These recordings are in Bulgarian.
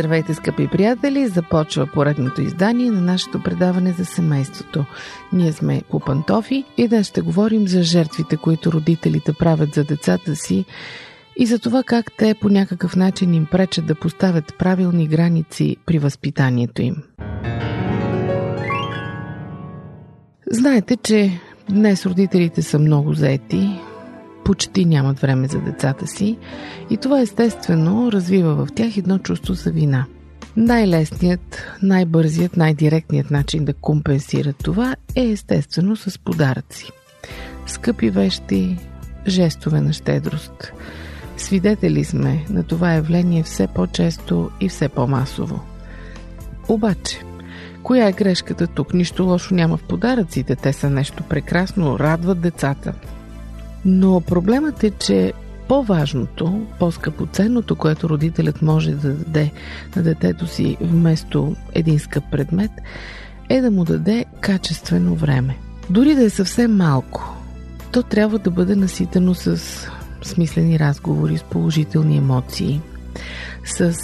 Здравейте, скъпи приятели! Започва поредното издание на нашето предаване за семейството. Ние сме по пантофи и днес ще говорим за жертвите, които родителите правят за децата си и за това как те по някакъв начин им пречат да поставят правилни граници при възпитанието им. Знаете, че днес родителите са много заети, почти нямат време за децата си и това естествено развива в тях едно чувство за вина. Най-лесният, най-бързият, най-директният начин да компенсират това е естествено с подаръци. Скъпи вещи, жестове на щедрост. Свидетели сме на това явление все по-често и все по-масово. Обаче, коя е грешката тук? Нищо лошо няма в подаръците, те са нещо прекрасно, радват децата – но проблемът е, че по-важното, по-скъпоценното, което родителят може да даде на детето си вместо един скъп предмет, е да му даде качествено време. Дори да е съвсем малко, то трябва да бъде наситено с смислени разговори, с положителни емоции, с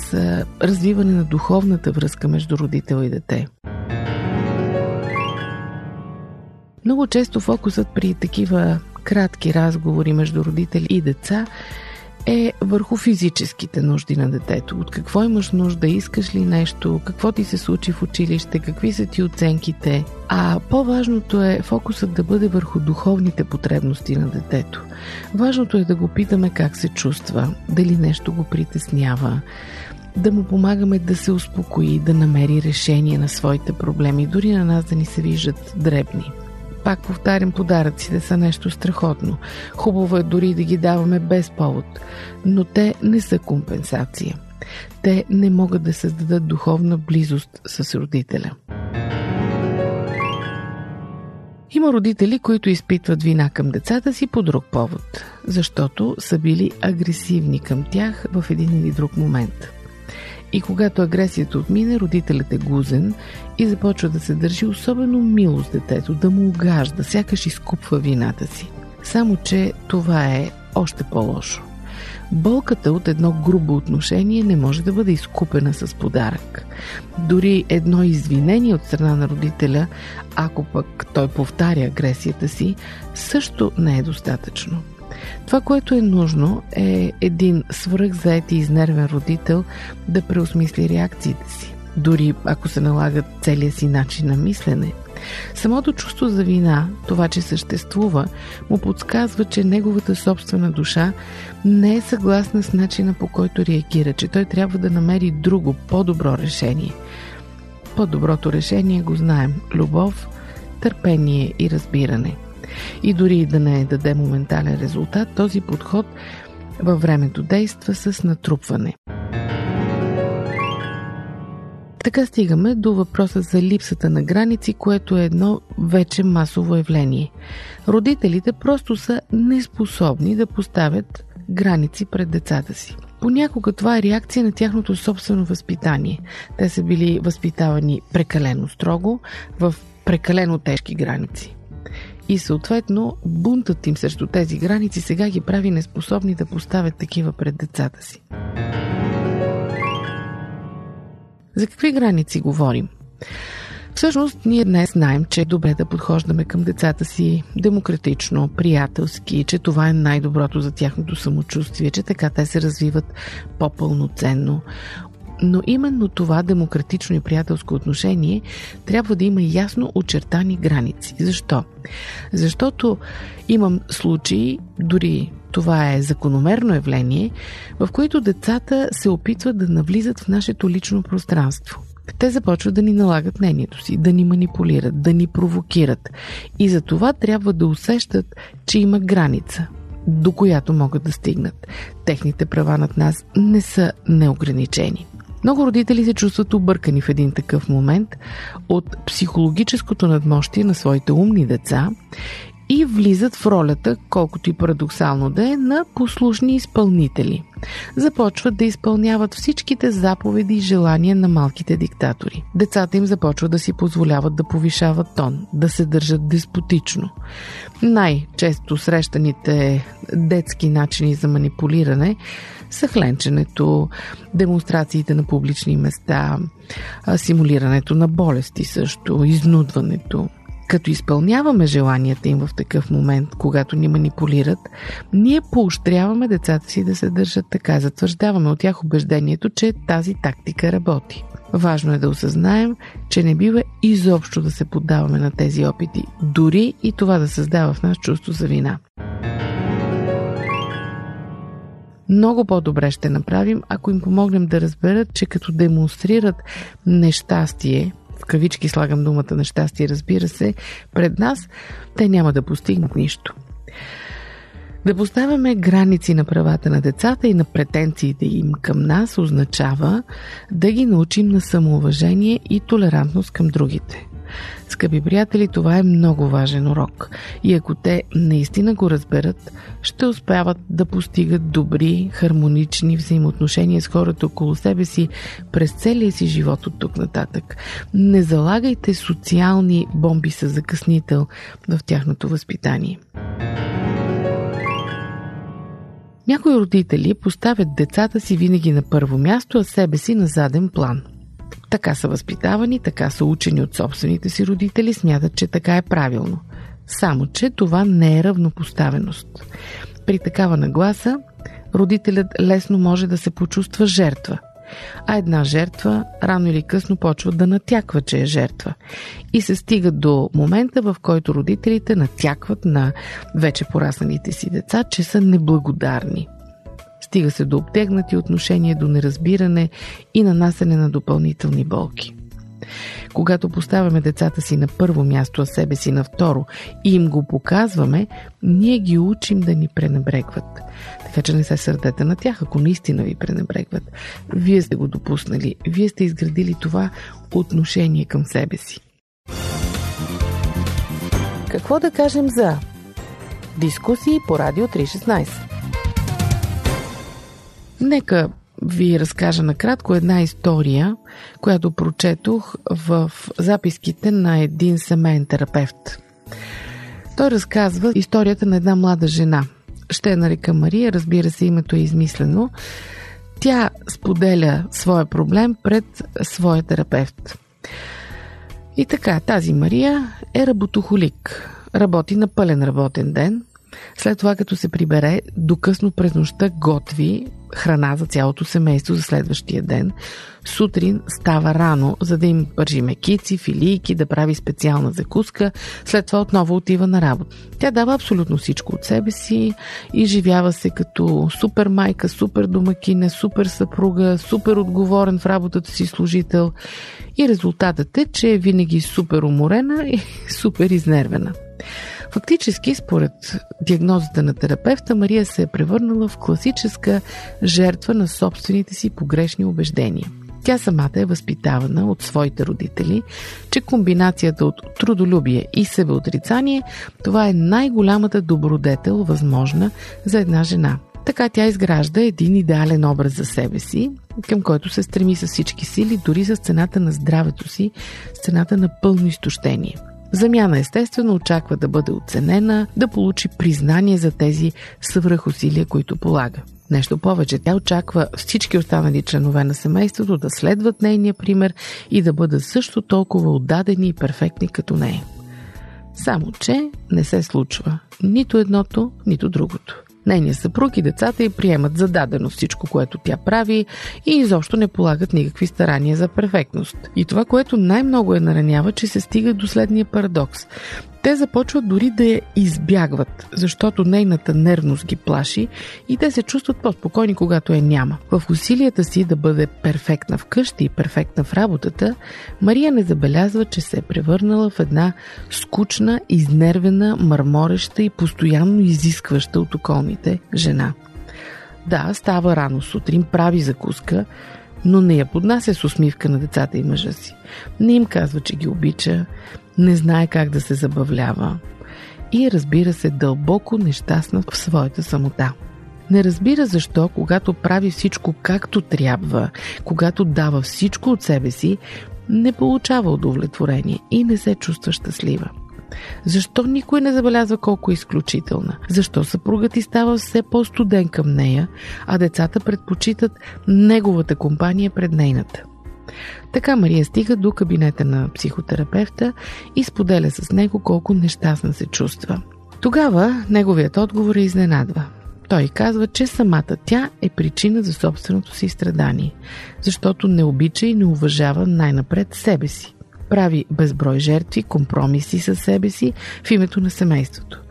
развиване на духовната връзка между родител и дете. Много често фокусът при такива кратки разговори между родители и деца е върху физическите нужди на детето. От какво имаш нужда, искаш ли нещо, какво ти се случи в училище, какви са ти оценките. А по-важното е фокусът да бъде върху духовните потребности на детето. Важното е да го питаме как се чувства, дали нещо го притеснява, да му помагаме да се успокои, да намери решение на своите проблеми, дори на нас да ни се виждат дребни. Пак повтарям, подаръците са нещо страхотно. Хубаво е дори да ги даваме без повод, но те не са компенсация. Те не могат да създадат духовна близост с родителя. Има родители, които изпитват вина към децата си по друг повод, защото са били агресивни към тях в един или друг момент. И когато агресията отмине, родителят е гузен и започва да се държи особено мило с детето, да му угажда, сякаш изкупва вината си. Само, че това е още по-лошо. Болката от едно грубо отношение не може да бъде изкупена с подарък. Дори едно извинение от страна на родителя, ако пък той повтаря агресията си, също не е достатъчно. Това, което е нужно е един свръхзает и изнервен родител да преосмисли реакциите си. Дори ако се налагат целия си начин на мислене. Самото чувство за вина, това, че съществува, му подсказва, че неговата собствена душа не е съгласна с начина по който реагира, че той трябва да намери друго, по-добро решение. По-доброто решение го знаем – любов, търпение и разбиране – и дори да не даде моментален резултат, този подход във времето действа с натрупване. Така стигаме до въпроса за липсата на граници, което е едно вече масово явление. Родителите просто са неспособни да поставят граници пред децата си. Понякога това е реакция на тяхното собствено възпитание. Те са били възпитавани прекалено строго, в прекалено тежки граници. И съответно бунтът им срещу тези граници сега ги прави неспособни да поставят такива пред децата си. За какви граници говорим? Всъщност, ние днес знаем, че е добре да подхождаме към децата си демократично, приятелски, че това е най-доброто за тяхното самочувствие, че така те се развиват по-пълноценно. Но именно това демократично и приятелско отношение трябва да има ясно очертани граници. Защо? Защото имам случаи, дори това е закономерно явление, в които децата се опитват да навлизат в нашето лично пространство. Те започват да ни налагат мнението си, да ни манипулират, да ни провокират. И за това трябва да усещат, че има граница. до която могат да стигнат. Техните права над нас не са неограничени. Много родители се чувстват объркани в един такъв момент от психологическото надмощие на своите умни деца и влизат в ролята, колкото и парадоксално да е, на послушни изпълнители. Започват да изпълняват всичките заповеди и желания на малките диктатори. Децата им започват да си позволяват да повишават тон, да се държат деспотично. Най-често срещаните детски начини за манипулиране са хленченето, демонстрациите на публични места, симулирането на болести също, изнудването. Като изпълняваме желанията им в такъв момент, когато ни манипулират, ние поощряваме децата си да се държат така. Затвърждаваме от тях убеждението, че тази тактика работи. Важно е да осъзнаем, че не бива изобщо да се поддаваме на тези опити, дори и това да създава в нас чувство за вина. Много по-добре ще направим, ако им помогнем да разберат, че като демонстрират нещастие, в кавички слагам думата нещастие, разбира се, пред нас, те няма да постигнат нищо. Да поставяме граници на правата на децата и на претенциите им към нас означава да ги научим на самоуважение и толерантност към другите. Скъпи приятели, това е много важен урок. И ако те наистина го разберат, ще успяват да постигат добри, хармонични взаимоотношения с хората около себе си през целия си живот от тук нататък. Не залагайте социални бомби с закъснител в тяхното възпитание. Някои родители поставят децата си винаги на първо място, а себе си на заден план – така са възпитавани, така са учени от собствените си родители, смятат, че така е правилно. Само, че това не е равнопоставеност. При такава нагласа, родителят лесно може да се почувства жертва. А една жертва рано или късно почва да натяква, че е жертва. И се стига до момента, в който родителите натякват на вече порасналите си деца, че са неблагодарни. Стига се до обтегнати отношения, до неразбиране и нанасене на допълнителни болки. Когато поставяме децата си на първо място, а себе си на второ и им го показваме, ние ги учим да ни пренебрегват. Така че не се сърдете на тях, ако наистина ви пренебрегват. Вие сте го допуснали, вие сте изградили това отношение към себе си. Какво да кажем за дискусии по Радио 316? Нека ви разкажа накратко една история, която прочетох в записките на един семейен терапевт. Той разказва историята на една млада жена. Ще я нарека Мария, разбира се, името е измислено. Тя споделя своя проблем пред своя терапевт. И така, тази Мария е работохолик. Работи на пълен работен ден. След това, като се прибере, до късно през нощта готви храна за цялото семейство за следващия ден. Сутрин става рано, за да им пържи мекици, филийки, да прави специална закуска. След това отново отива на работа. Тя дава абсолютно всичко от себе си и живява се като супер майка, супер домакиня, супер съпруга, супер отговорен в работата си служител. И резултатът е, че е винаги супер уморена и супер изнервена. Фактически, според диагнозата на терапевта, Мария се е превърнала в класическа жертва на собствените си погрешни убеждения. Тя самата е възпитавана от своите родители, че комбинацията от трудолюбие и себеотрицание това е най-голямата добродетел възможна за една жена. Така тя изгражда един идеален образ за себе си, към който се стреми с всички сили, дори с цената на здравето си, с цената на пълно изтощение – замяна естествено очаква да бъде оценена, да получи признание за тези свръхусилия, които полага. Нещо повече, тя очаква всички останали членове на семейството да следват нейния пример и да бъдат също толкова отдадени и перфектни като нея. Само, че не се случва нито едното, нито другото. Нейният съпруг и децата й приемат за дадено всичко, което тя прави и изобщо не полагат никакви старания за перфектност. И това, което най-много е наранява, че се стига до следния парадокс. Те започват дори да я избягват, защото нейната нервност ги плаши и те се чувстват по-спокойни, когато я няма. В усилията си да бъде перфектна вкъщи и перфектна в работата, Мария не забелязва, че се е превърнала в една скучна, изнервена, мърмореща и постоянно изискваща от околните жена. Да, става рано сутрин, прави закуска, но не я поднася с усмивка на децата и мъжа си. Не им казва, че ги обича, не знае как да се забавлява и разбира се дълбоко нещастна в своята самота. Не разбира защо, когато прави всичко както трябва, когато дава всичко от себе си, не получава удовлетворение и не се чувства щастлива. Защо никой не забелязва колко е изключителна? Защо съпругът ти става все по-студен към нея, а децата предпочитат неговата компания пред нейната? Така Мария стига до кабинета на психотерапевта и споделя с него колко нещастна се чувства. Тогава неговият отговор е изненадва. Той казва, че самата тя е причина за собственото си страдание, защото не обича и не уважава най-напред себе си. Прави безброй жертви, компромиси със себе си в името на семейството.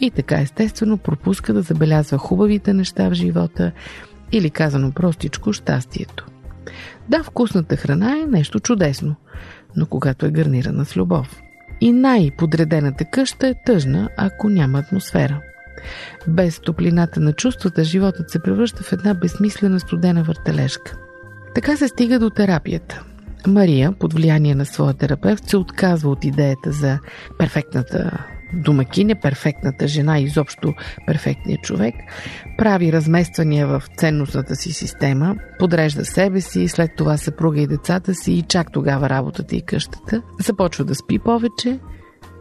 И така естествено пропуска да забелязва хубавите неща в живота или казано простичко щастието. Да, вкусната храна е нещо чудесно, но когато е гарнирана с любов. И най-подредената къща е тъжна, ако няма атмосфера. Без топлината на чувствата, животът се превръща в една безсмислена студена въртележка. Така се стига до терапията. Мария, под влияние на своя терапевт, се отказва от идеята за перфектната домакиня, перфектната жена, изобщо перфектният човек, прави размествания в ценностната си система, подрежда себе си, след това съпруга и децата си и чак тогава работата и къщата, започва да спи повече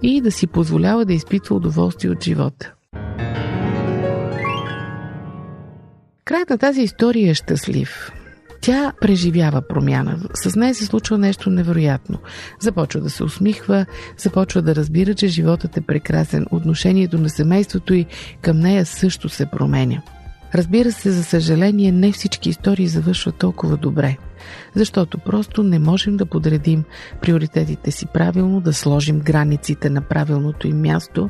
и да си позволява да изпитва удоволствие от живота. Краят на тази история е щастлив. Тя преживява промяна. С нея се случва нещо невероятно. Започва да се усмихва, започва да разбира, че животът е прекрасен. Отношението на семейството и към нея също се променя. Разбира се, за съжаление, не всички истории завършват толкова добре. Защото просто не можем да подредим приоритетите си правилно, да сложим границите на правилното им място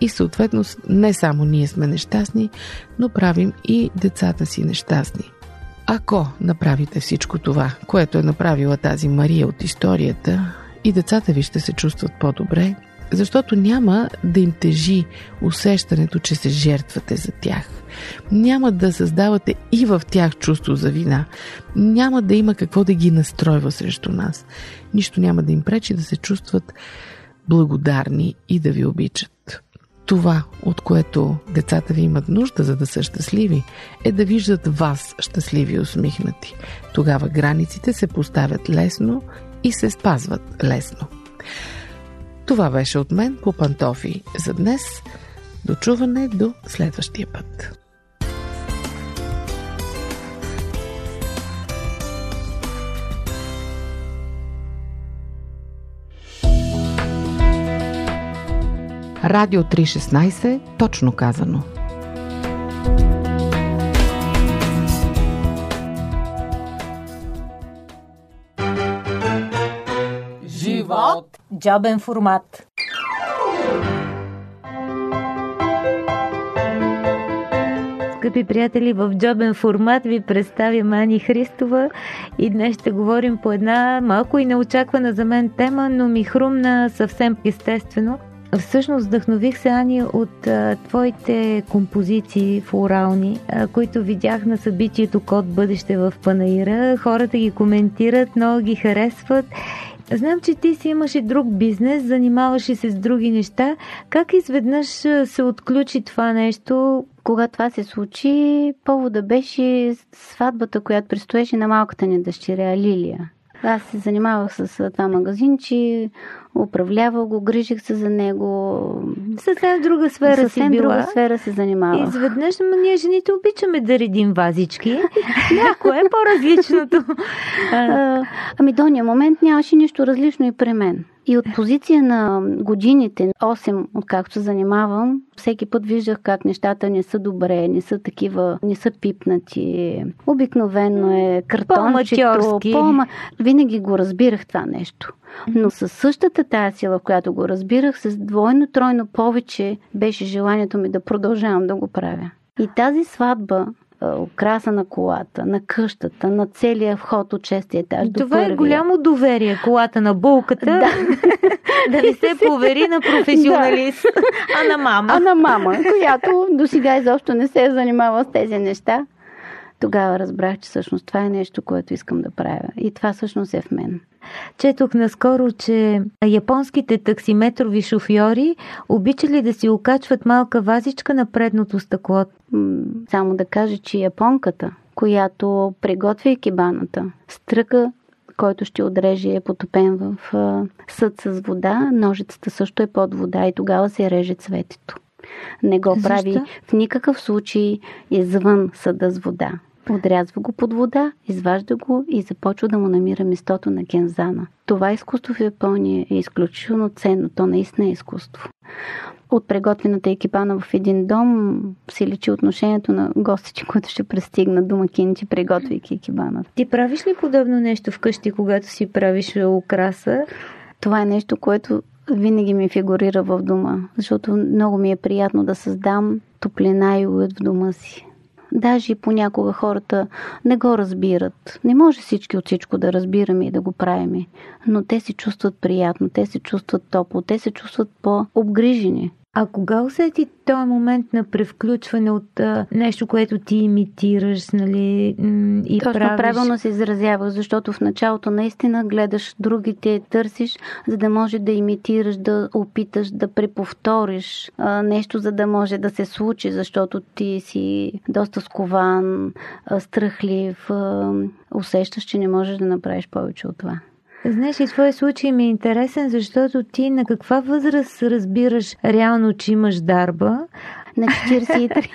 и съответно не само ние сме нещастни, но правим и децата си нещастни. Ако направите всичко това, което е направила тази Мария от историята, и децата ви ще се чувстват по-добре, защото няма да им тежи усещането, че се жертвате за тях. Няма да създавате и в тях чувство за вина. Няма да има какво да ги настройва срещу нас. Нищо няма да им пречи да се чувстват благодарни и да ви обичат. Това, от което децата ви имат нужда, за да са щастливи, е да виждат вас щастливи и усмихнати. Тогава границите се поставят лесно и се спазват лесно. Това беше от мен по пантофи за днес. Дочуване до следващия път. Радио 316, точно казано. Живот! Джобен формат. Скъпи приятели, в джобен формат ви представя Мани Христова и днес ще говорим по една малко и неочаквана за мен тема, но ми хрумна съвсем естествено – Всъщност вдъхнових се, Ани, от а, твоите композиции флорални, а, които видях на събитието Код бъдеще в Панаира. Хората ги коментират, много ги харесват. Знам, че ти си имаш и друг бизнес, занимаваш и се с други неща. Как изведнъж се отключи това нещо? Кога това се случи, повода беше сватбата, която предстоеше на малката ни дъщеря Лилия. Аз се занимавах с това магазинче, управлявах го, грижих се за него. Съвсем друга сфера Съвсем си била. друга сфера се занимавах. Изведнъж, но ние жените обичаме да редим вазички. Кое е по-различното? а, ами до момент нямаше нищо различно и при мен. И от позиция на годините, 8 откакто се занимавам, всеки път виждах как нещата не са добре, не са такива, не са пипнати. Обикновено е картончето, по Винаги го разбирах това нещо. Но със същата тази сила, в която го разбирах, с двойно-тройно повече беше желанието ми да продължавам да го правя. И тази сватба украса на колата, на къщата, на целия вход от шестия етаж до Това е първия. е голямо доверие, колата на булката. Да. да не се повери на професионалист, да. а на мама. А на мама, която до сега изобщо не се е занимава с тези неща. Тогава разбрах, че всъщност това е нещо, което искам да правя. И това всъщност е в мен. Четох наскоро, че японските таксиметрови шофьори обичали да си окачват малка вазичка на предното стъкло. Само да кажа, че японката, която приготвяйки баната, стръка който ще отреже е потопен в съд с вода, ножицата също е под вода и тогава се реже цветето. Не го Защо? прави в никакъв случай извън съда с вода. Отрязва го под вода, изважда го и започва да му намира местото на гензана. Това изкуство в Япония е изключително ценно. То наистина е изкуство. От приготвената екипана в един дом се личи отношението на гостите, които ще пристигнат домакините, приготвяйки екипана. Ти правиш ли подобно нещо вкъщи, когато си правиш украса? Това е нещо, което винаги ми фигурира в дома, защото много ми е приятно да създам топлина и уют в дома си. Даже понякога хората не го разбират. Не може всички от всичко да разбираме и да го правим. Но те се чувстват приятно, те се чувстват топло, те се чувстват по-обгрижени. А кога усети този момент на превключване от а, нещо, което ти имитираш, нали, и Точно правиш? правилно се изразява, защото в началото наистина гледаш другите, търсиш, за да може да имитираш, да опиташ да преповториш а, нещо, за да може да се случи, защото ти си доста скован, а, страхлив, а, усещаш, че не можеш да направиш повече от това. Знаеш, и твой случай ми е интересен, защото ти на каква възраст разбираш реално, че имаш дарба? На 43,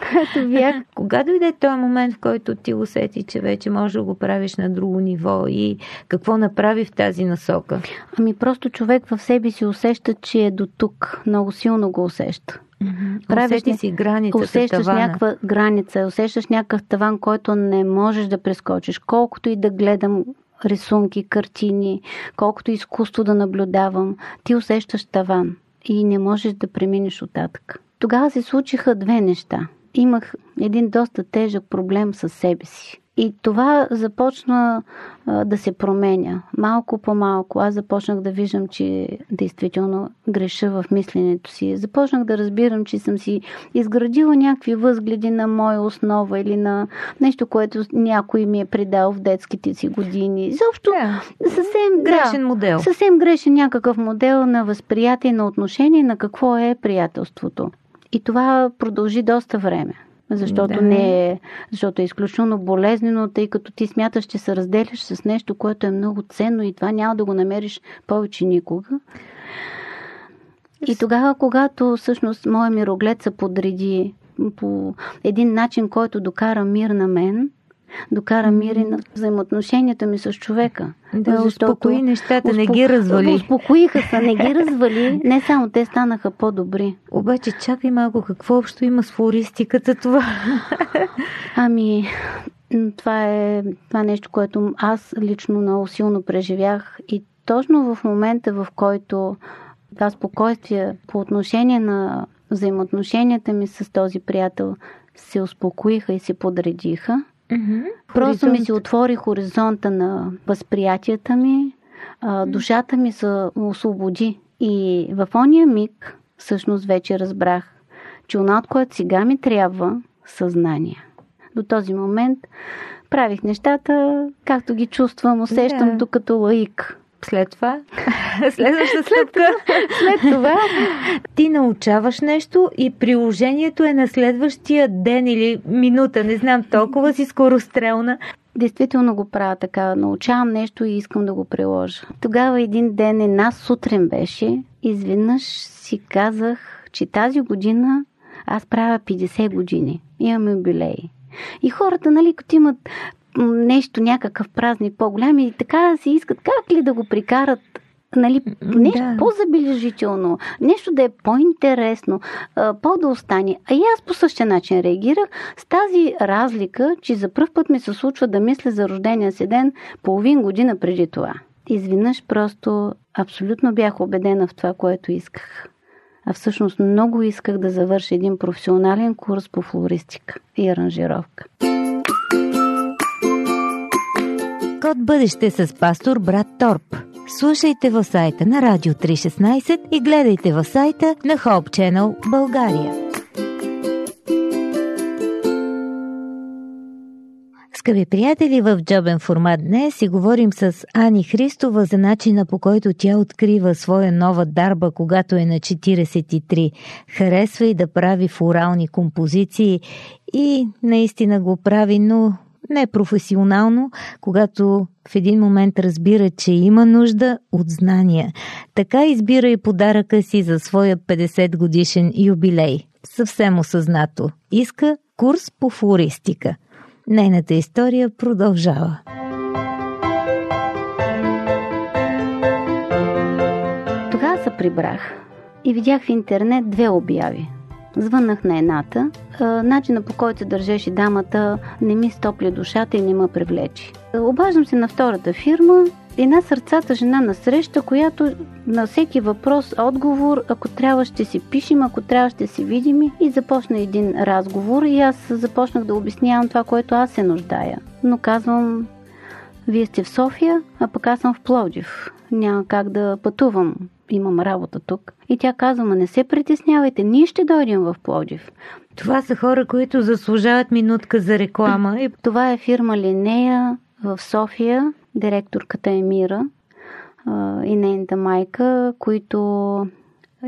когато бях. Кога дойде този момент, в който ти усети, че вече можеш да го правиш на друго ниво и какво направи в тази насока? Ами просто човек в себе си усеща, че е до тук. Много силно го усеща. Mm-hmm. Правиш Усети си граница. Усещаш тавана. някаква граница, усещаш някакъв таван, който не можеш да прескочиш. Колкото и да гледам рисунки, картини, колкото изкуство да наблюдавам, ти усещаш таван и не можеш да преминеш оттатък. Тогава се случиха две неща. Имах един доста тежък проблем с себе си. И това започна а, да се променя. Малко по малко. Аз започнах да виждам, че действително греша в мисленето си. Започнах да разбирам, че съм си изградила някакви възгледи на моя основа или на нещо, което някой ми е придал в детските си години. Защо yeah. съвсем грешен да, модел. Съвсем грешен някакъв модел на възприятие, на отношение на какво е приятелството. И това продължи доста време защото да. не е, защото е изключително болезнено, тъй като ти смяташ, че се разделяш с нещо, което е много ценно и това няма да го намериш повече никога. И тогава, когато всъщност моя мироглед се подреди по един начин, който докара мир на мен, докара мир и на взаимоотношенията ми с човека. Да, успокои нещата, успо... не ги развали. Успокоиха се, не ги развали. Не само те станаха по-добри. Обаче чакай малко, какво общо има с флористиката това? Ами, това е, това е нещо, което аз лично много силно преживях и точно в момента, в който това спокойствие по отношение на взаимоотношенията ми с този приятел се успокоиха и се подредиха, Mm-hmm. Просто ми се отвори хоризонта на възприятията ми, а, душата ми се освободи. И в ония миг всъщност вече разбрах, че онат, от което сега ми трябва, съзнание. До този момент правих нещата, както ги чувствам, усещам, yeah. докато лаик. След това, следваща стъпка. След това, ти научаваш нещо и приложението е на следващия ден или минута, не знам, толкова си скорострелна. Действително го правя така. Научавам нещо и искам да го приложа. Тогава един ден, една сутрин беше, изведнъж си казах, че тази година аз правя 50 години. Имам юбилей. И хората, нали, като имат нещо, някакъв празник по-голям и така си искат как ли да го прикарат нали, нещо Да. по-забележително, нещо да е по-интересно, по-да остане. А и аз по същия начин реагирах с тази разлика, че за първ път ми се случва да мисля за рождения си ден половин година преди това. Изведнъж просто абсолютно бях убедена в това, което исках. А всъщност много исках да завърша един професионален курс по флористика и аранжировка. Код бъдеще с пастор брат Торп. Слушайте в сайта на Радио 316 и гледайте в сайта на Hope Channel България. Скъпи приятели, в джобен формат днес си говорим с Ани Христова за начина по който тя открива своя нова дарба, когато е на 43. Харесва и да прави флорални композиции и наистина го прави, но не професионално, когато в един момент разбира, че има нужда от знания. Така избира и подаръка си за своя 50 годишен юбилей. Съвсем осъзнато. Иска курс по флористика. Нейната история продължава. Тогава се прибрах и видях в интернет две обяви. Звъннах на едната. Начина по който се държеше дамата не ми стопли душата и не ме привлече. Обаждам се на втората фирма. Една сърцата жена на среща, която на всеки въпрос отговор, ако трябва ще си пишем, ако трябва ще си видим и започна един разговор и аз започнах да обяснявам това, което аз се нуждая. Но казвам, вие сте в София, а пък аз съм в Пловдив. Няма как да пътувам. Имам работа тук. И тя казва, ма не се притеснявайте, ние ще дойдем в Пловдив. Това са хора, които заслужават минутка за реклама. И Това е фирма Линея в София, директорката е Мира и нейната майка, които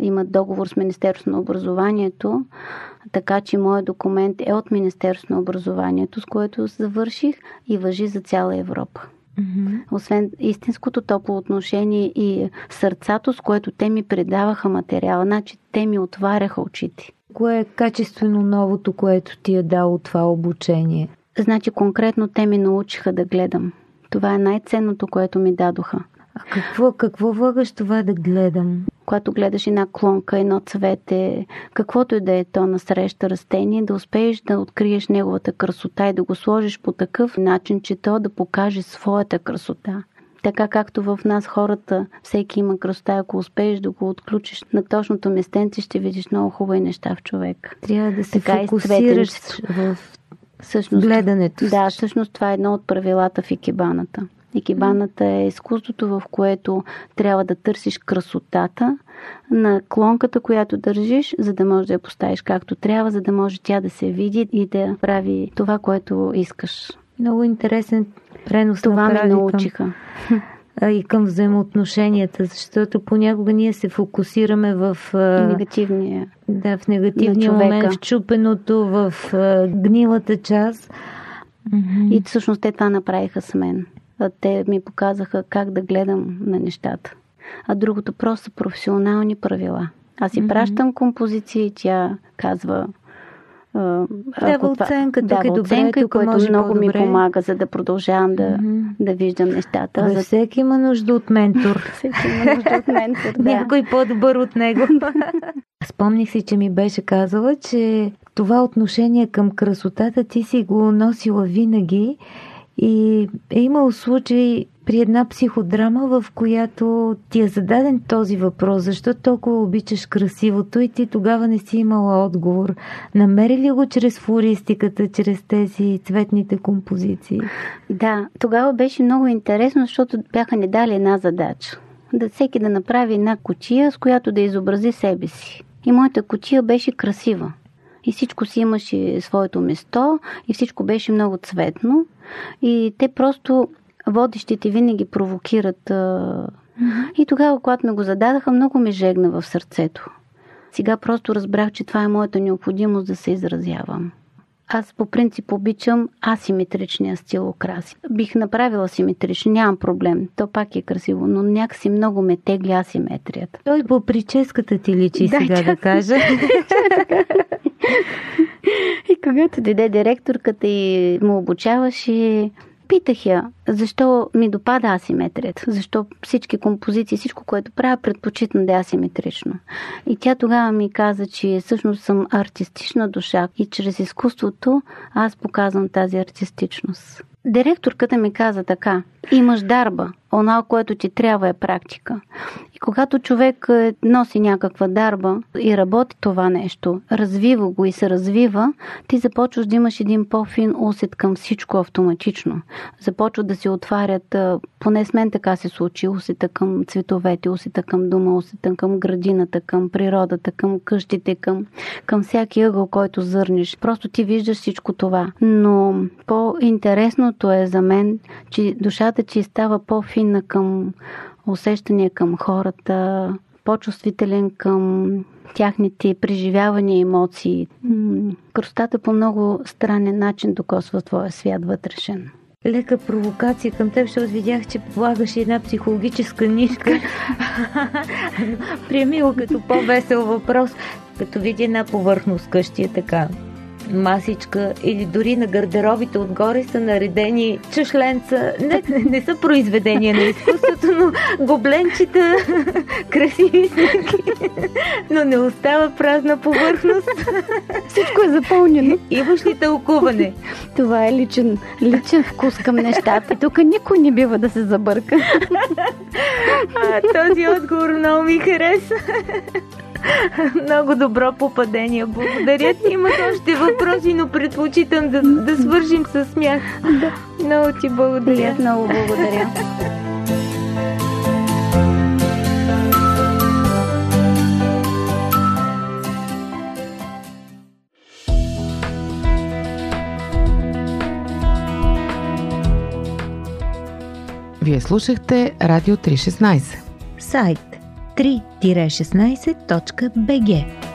имат договор с Министерството на образованието, така че моят документ е от Министерството на образованието, с което завърших и въжи за цяла Европа. Освен истинското топло отношение и сърцато, с което те ми предаваха материала, значи те ми отваряха очите. Кое е качествено новото, което ти е дало това обучение? Значи конкретно те ми научиха да гледам. Това е най-ценното, което ми дадоха. А какво, какво влагаш това да гледам? Когато гледаш една клонка, едно цвете, каквото и да е то на среща растение, да успееш да откриеш неговата красота и да го сложиш по такъв начин, че то да покаже своята красота. Така както в нас хората, всеки има красота, ако успееш да го отключиш на точното местенце, ще видиш много хубави неща в човек. Трябва да се Така фокусираш в Всъщност, гледането. Да, всъщност това е едно от правилата в икебаната. Икебаната е изкуството, в което трябва да търсиш красотата на клонката, която държиш, за да можеш да я поставиш както трябва, за да може тя да се види и да прави това, което искаш. Много интересен пренос Това ме научиха. и към взаимоотношенията, защото понякога ние се фокусираме в, негативния. да, в негативния момент, в чупеното, в гнилата част. И всъщност те това направиха с мен. Те ми показаха как да гледам на нещата. А другото просто са професионални правила. Аз си пращам композиции тя казва... а, Дава това- оценка, тук дава е добре, оценка, тук което може много ми по-добре. помага, за да продължавам да, Мгм. да виждам нещата. За... Всеки има нужда от ментор. Всеки има нужда от ментор, да. Някой по-добър от него. Спомних си, че ми беше казала, че това отношение към красотата ти си го носила винаги и е имал случай при една психодрама, в която ти е зададен този въпрос, защо толкова обичаш красивото и ти тогава не си имала отговор. Намери ли го чрез флористиката, чрез тези цветните композиции? Да, тогава беше много интересно, защото бяха ни дали една задача. Да всеки да направи една кутия, с която да изобрази себе си. И моята кутия беше красива. И всичко си имаше своето место, и всичко беше много цветно. И те просто, водещите винаги провокират. И тогава, когато ми го зададаха, много ми жегна в сърцето. Сега просто разбрах, че това е моята необходимост да се изразявам. Аз по принцип обичам асиметричния стил украси. Бих направила симетрично, нямам проблем. То пак е красиво, но някакси много ме тегли асиметрията. Той по прическата ти личи Да, сега да кажа. И когато дойде директорката и му обучаваше, Питах я, защо ми допада асиметрията, защо всички композиции, всичко, което правя, предпочитам да е асиметрично. И тя тогава ми каза, че всъщност съм артистична душа и чрез изкуството аз показвам тази артистичност. Директорката ми каза така, имаш дарба, Онова, което ти трябва е практика. И когато човек е, носи някаква дарба и работи това нещо, развива го и се развива, ти започваш да имаш един по-фин усет към всичко автоматично. Започват да се отварят, поне с мен така се случи, усета към цветовете, усета към дома, усета към градината, към природата, към къщите, към, към всяки ъгъл, който зърнеш. Просто ти виждаш всичко това. Но по-интересното е за мен, че душата ти става по-финна към усещания към хората, по-чувствителен към тяхните преживявания и емоции. Красотата по много странен начин докосва твоя свят вътрешен. Лека провокация към теб, защото видях, че полагаш една психологическа нишка. Приеми го като по-весел въпрос, като види една повърхност къщи е така масичка или дори на гардеробите отгоре са наредени чешленца. Не, не са произведения на изкуството, но гобленчета, красиви снимки. Но не остава празна повърхност. Всичко е запълнено. Имаш ли тълкуване? Това е личен, личен вкус към нещата. Тук никой не бива да се забърка. А, този отговор много ми хареса. Много добро попадение. Благодаря ти. Имат още въпроси, но предпочитам да, да свържим с смях. Да. Много ти благодаря. Много благодаря. Вие слушахте Радио 316. Сайт 3-16.bg